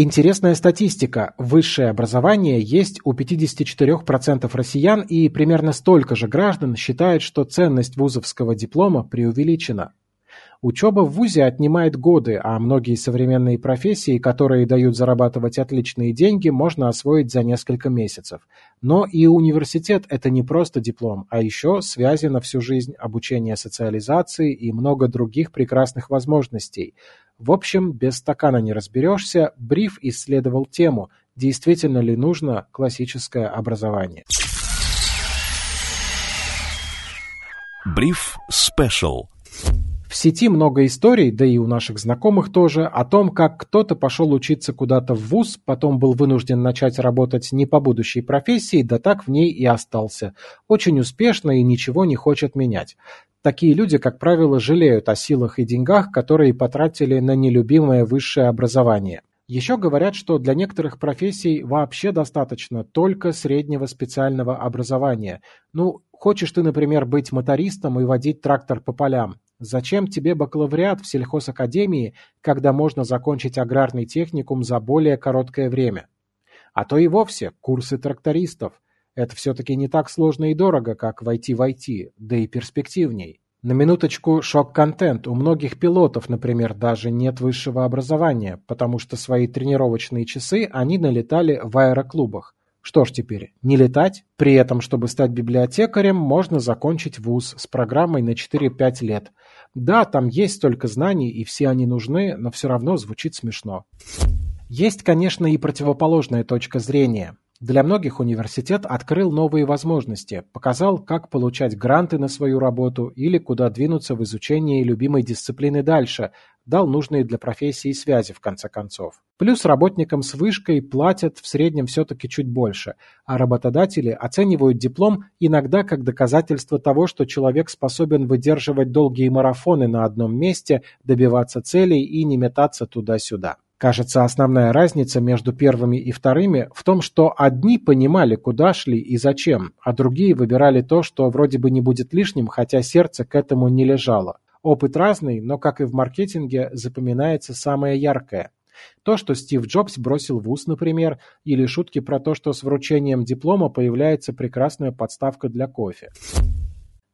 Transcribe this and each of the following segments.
Интересная статистика: высшее образование есть у 54% россиян и примерно столько же граждан считают, что ценность вузовского диплома преувеличена. Учеба в вузе отнимает годы, а многие современные профессии, которые дают зарабатывать отличные деньги, можно освоить за несколько месяцев. Но и университет – это не просто диплом, а еще связи на всю жизнь, обучение социализации и много других прекрасных возможностей. В общем, без стакана не разберешься, Бриф исследовал тему, действительно ли нужно классическое образование. Бриф Спешл в сети много историй, да и у наших знакомых тоже, о том, как кто-то пошел учиться куда-то в ВУЗ, потом был вынужден начать работать не по будущей профессии, да так в ней и остался. Очень успешно и ничего не хочет менять. Такие люди, как правило, жалеют о силах и деньгах, которые потратили на нелюбимое высшее образование. Еще говорят, что для некоторых профессий вообще достаточно только среднего специального образования. Ну, хочешь ты, например, быть мотористом и водить трактор по полям, Зачем тебе бакалавриат в сельхозакадемии, когда можно закончить аграрный техникум за более короткое время? А то и вовсе курсы трактористов. Это все-таки не так сложно и дорого, как войти в IT, да и перспективней. На минуточку шок-контент. У многих пилотов, например, даже нет высшего образования, потому что свои тренировочные часы они налетали в аэроклубах. Что ж теперь, не летать? При этом, чтобы стать библиотекарем, можно закончить вуз с программой на 4-5 лет. Да, там есть столько знаний, и все они нужны, но все равно звучит смешно. Есть, конечно, и противоположная точка зрения. Для многих университет открыл новые возможности, показал, как получать гранты на свою работу или куда двинуться в изучении любимой дисциплины дальше, дал нужные для профессии связи в конце концов. Плюс работникам с вышкой платят в среднем все-таки чуть больше, а работодатели оценивают диплом иногда как доказательство того, что человек способен выдерживать долгие марафоны на одном месте, добиваться целей и не метаться туда-сюда. Кажется, основная разница между первыми и вторыми в том, что одни понимали, куда шли и зачем, а другие выбирали то, что вроде бы не будет лишним, хотя сердце к этому не лежало. Опыт разный, но, как и в маркетинге, запоминается самое яркое. То, что Стив Джобс бросил вуз, например, или шутки про то, что с вручением диплома появляется прекрасная подставка для кофе.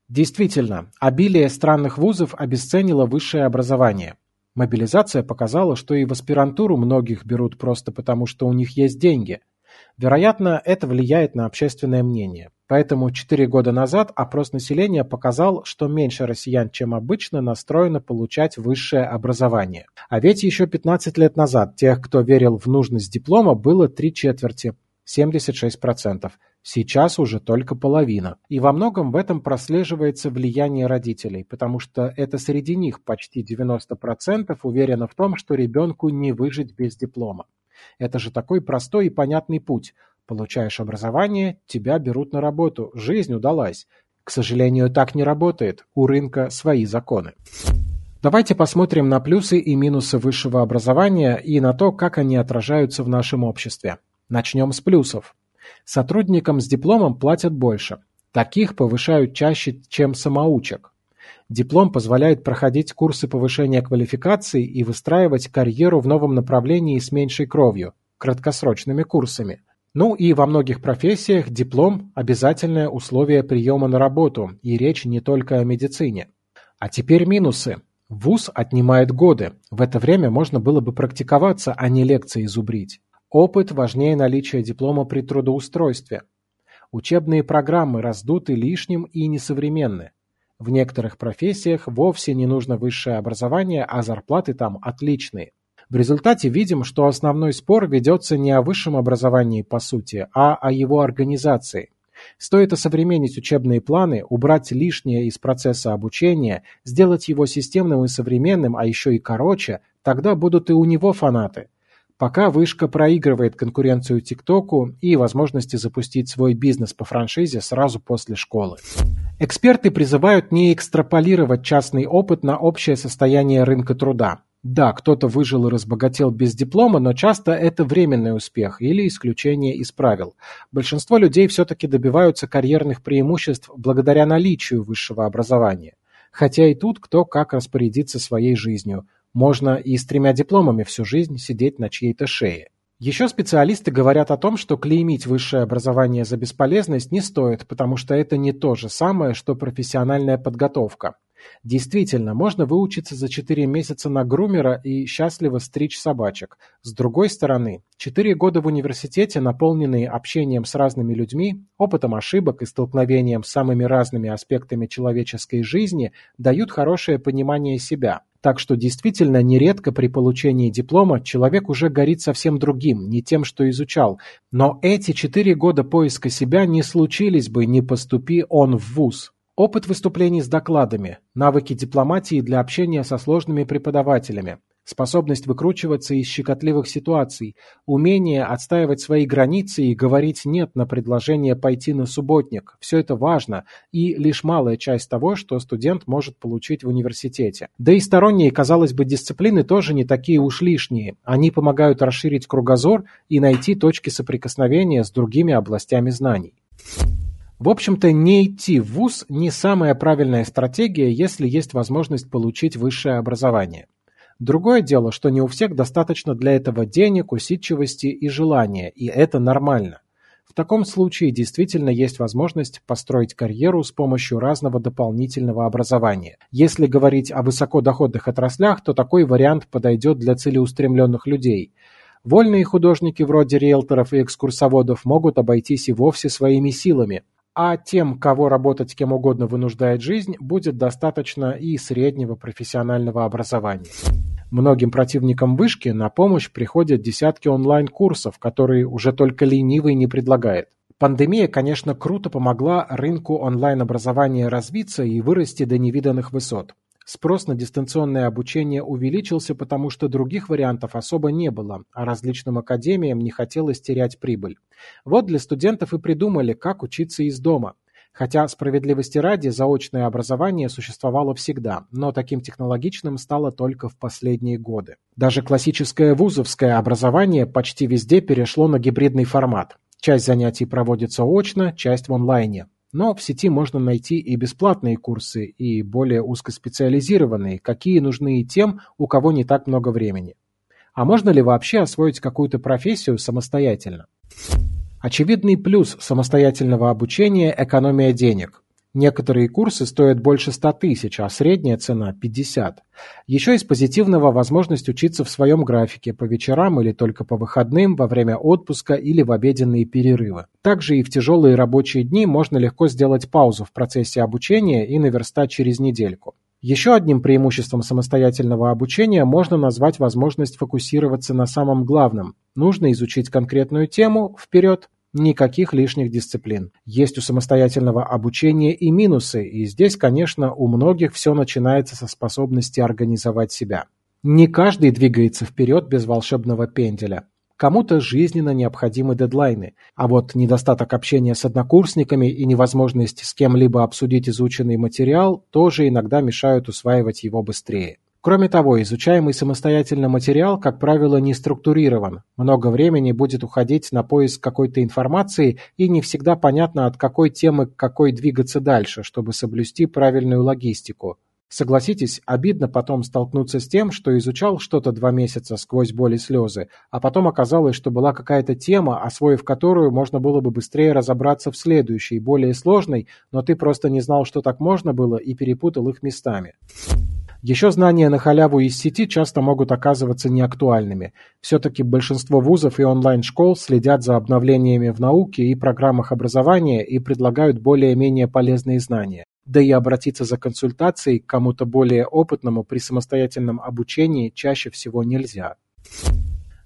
Действительно, обилие странных вузов обесценило высшее образование. Мобилизация показала, что и в аспирантуру многих берут просто потому, что у них есть деньги. Вероятно, это влияет на общественное мнение. Поэтому четыре года назад опрос населения показал, что меньше россиян, чем обычно, настроено получать высшее образование. А ведь еще 15 лет назад тех, кто верил в нужность диплома, было три четверти – 76%. Сейчас уже только половина. И во многом в этом прослеживается влияние родителей, потому что это среди них почти 90% уверено в том, что ребенку не выжить без диплома. Это же такой простой и понятный путь. Получаешь образование, тебя берут на работу, жизнь удалась. К сожалению, так не работает, у рынка свои законы. Давайте посмотрим на плюсы и минусы высшего образования и на то, как они отражаются в нашем обществе. Начнем с плюсов. Сотрудникам с дипломом платят больше. Таких повышают чаще, чем самоучек. Диплом позволяет проходить курсы повышения квалификации и выстраивать карьеру в новом направлении с меньшей кровью, краткосрочными курсами. Ну и во многих профессиях диплом – обязательное условие приема на работу, и речь не только о медицине. А теперь минусы. ВУЗ отнимает годы. В это время можно было бы практиковаться, а не лекции зубрить. Опыт важнее наличия диплома при трудоустройстве. Учебные программы раздуты лишним и несовременны. В некоторых профессиях вовсе не нужно высшее образование, а зарплаты там отличные. В результате видим, что основной спор ведется не о высшем образовании по сути, а о его организации. Стоит осовременить учебные планы, убрать лишнее из процесса обучения, сделать его системным и современным, а еще и короче, тогда будут и у него фанаты. Пока Вышка проигрывает конкуренцию ТикТоку и возможности запустить свой бизнес по франшизе сразу после школы. Эксперты призывают не экстраполировать частный опыт на общее состояние рынка труда. Да, кто-то выжил и разбогател без диплома, но часто это временный успех или исключение из правил. Большинство людей все-таки добиваются карьерных преимуществ благодаря наличию высшего образования. Хотя и тут кто как распорядиться своей жизнью. Можно и с тремя дипломами всю жизнь сидеть на чьей-то шее. Еще специалисты говорят о том, что клеймить высшее образование за бесполезность не стоит, потому что это не то же самое, что профессиональная подготовка. Действительно, можно выучиться за 4 месяца на грумера и счастливо стричь собачек. С другой стороны, 4 года в университете, наполненные общением с разными людьми, опытом ошибок и столкновением с самыми разными аспектами человеческой жизни, дают хорошее понимание себя. Так что действительно нередко при получении диплома человек уже горит совсем другим, не тем, что изучал. Но эти четыре года поиска себя не случились бы, не поступи он в ВУЗ. Опыт выступлений с докладами, навыки дипломатии для общения со сложными преподавателями, способность выкручиваться из щекотливых ситуаций, умение отстаивать свои границы и говорить «нет» на предложение пойти на субботник – все это важно и лишь малая часть того, что студент может получить в университете. Да и сторонние, казалось бы, дисциплины тоже не такие уж лишние. Они помогают расширить кругозор и найти точки соприкосновения с другими областями знаний. В общем-то, не идти в ВУЗ не самая правильная стратегия, если есть возможность получить высшее образование. Другое дело, что не у всех достаточно для этого денег, усидчивости и желания, и это нормально. В таком случае действительно есть возможность построить карьеру с помощью разного дополнительного образования. Если говорить о высокодоходных отраслях, то такой вариант подойдет для целеустремленных людей. Вольные художники вроде риэлторов и экскурсоводов могут обойтись и вовсе своими силами, а тем, кого работать кем угодно вынуждает жизнь, будет достаточно и среднего профессионального образования. Многим противникам вышки на помощь приходят десятки онлайн-курсов, которые уже только ленивый не предлагает. Пандемия, конечно, круто помогла рынку онлайн-образования развиться и вырасти до невиданных высот. Спрос на дистанционное обучение увеличился, потому что других вариантов особо не было, а различным академиям не хотелось терять прибыль. Вот для студентов и придумали, как учиться из дома. Хотя, справедливости ради, заочное образование существовало всегда, но таким технологичным стало только в последние годы. Даже классическое вузовское образование почти везде перешло на гибридный формат. Часть занятий проводится очно, часть в онлайне. Но в сети можно найти и бесплатные курсы, и более узкоспециализированные, какие нужны и тем, у кого не так много времени. А можно ли вообще освоить какую-то профессию самостоятельно? Очевидный плюс самостоятельного обучения – экономия денег. Некоторые курсы стоят больше 100 тысяч, а средняя цена – 50. Еще из позитивного возможность учиться в своем графике по вечерам или только по выходным, во время отпуска или в обеденные перерывы. Также и в тяжелые рабочие дни можно легко сделать паузу в процессе обучения и наверстать через недельку. Еще одним преимуществом самостоятельного обучения можно назвать возможность фокусироваться на самом главном. Нужно изучить конкретную тему – вперед, Никаких лишних дисциплин. Есть у самостоятельного обучения и минусы, и здесь, конечно, у многих все начинается со способности организовать себя. Не каждый двигается вперед без волшебного пенделя. Кому-то жизненно необходимы дедлайны, а вот недостаток общения с однокурсниками и невозможность с кем-либо обсудить изученный материал тоже иногда мешают усваивать его быстрее. Кроме того, изучаемый самостоятельно материал, как правило, не структурирован. Много времени будет уходить на поиск какой-то информации, и не всегда понятно, от какой темы к какой двигаться дальше, чтобы соблюсти правильную логистику. Согласитесь, обидно потом столкнуться с тем, что изучал что-то два месяца сквозь боль и слезы, а потом оказалось, что была какая-то тема, освоив которую можно было бы быстрее разобраться в следующей, более сложной, но ты просто не знал, что так можно было, и перепутал их местами. Еще знания на халяву из сети часто могут оказываться неактуальными. Все-таки большинство вузов и онлайн-школ следят за обновлениями в науке и программах образования и предлагают более-менее полезные знания. Да и обратиться за консультацией к кому-то более опытному при самостоятельном обучении чаще всего нельзя.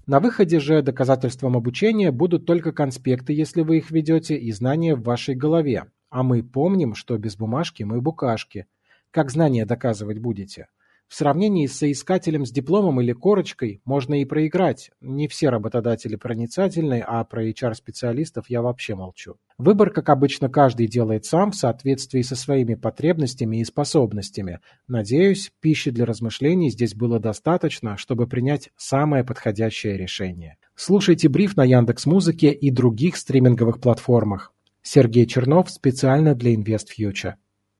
На выходе же доказательством обучения будут только конспекты, если вы их ведете, и знания в вашей голове. А мы помним, что без бумажки мы букашки – как знания доказывать будете? В сравнении с соискателем с дипломом или корочкой можно и проиграть. Не все работодатели проницательны, а про HR-специалистов я вообще молчу. Выбор, как обычно, каждый делает сам в соответствии со своими потребностями и способностями. Надеюсь, пищи для размышлений здесь было достаточно, чтобы принять самое подходящее решение. Слушайте бриф на Яндекс Музыке и других стриминговых платформах. Сергей Чернов специально для InvestFuture.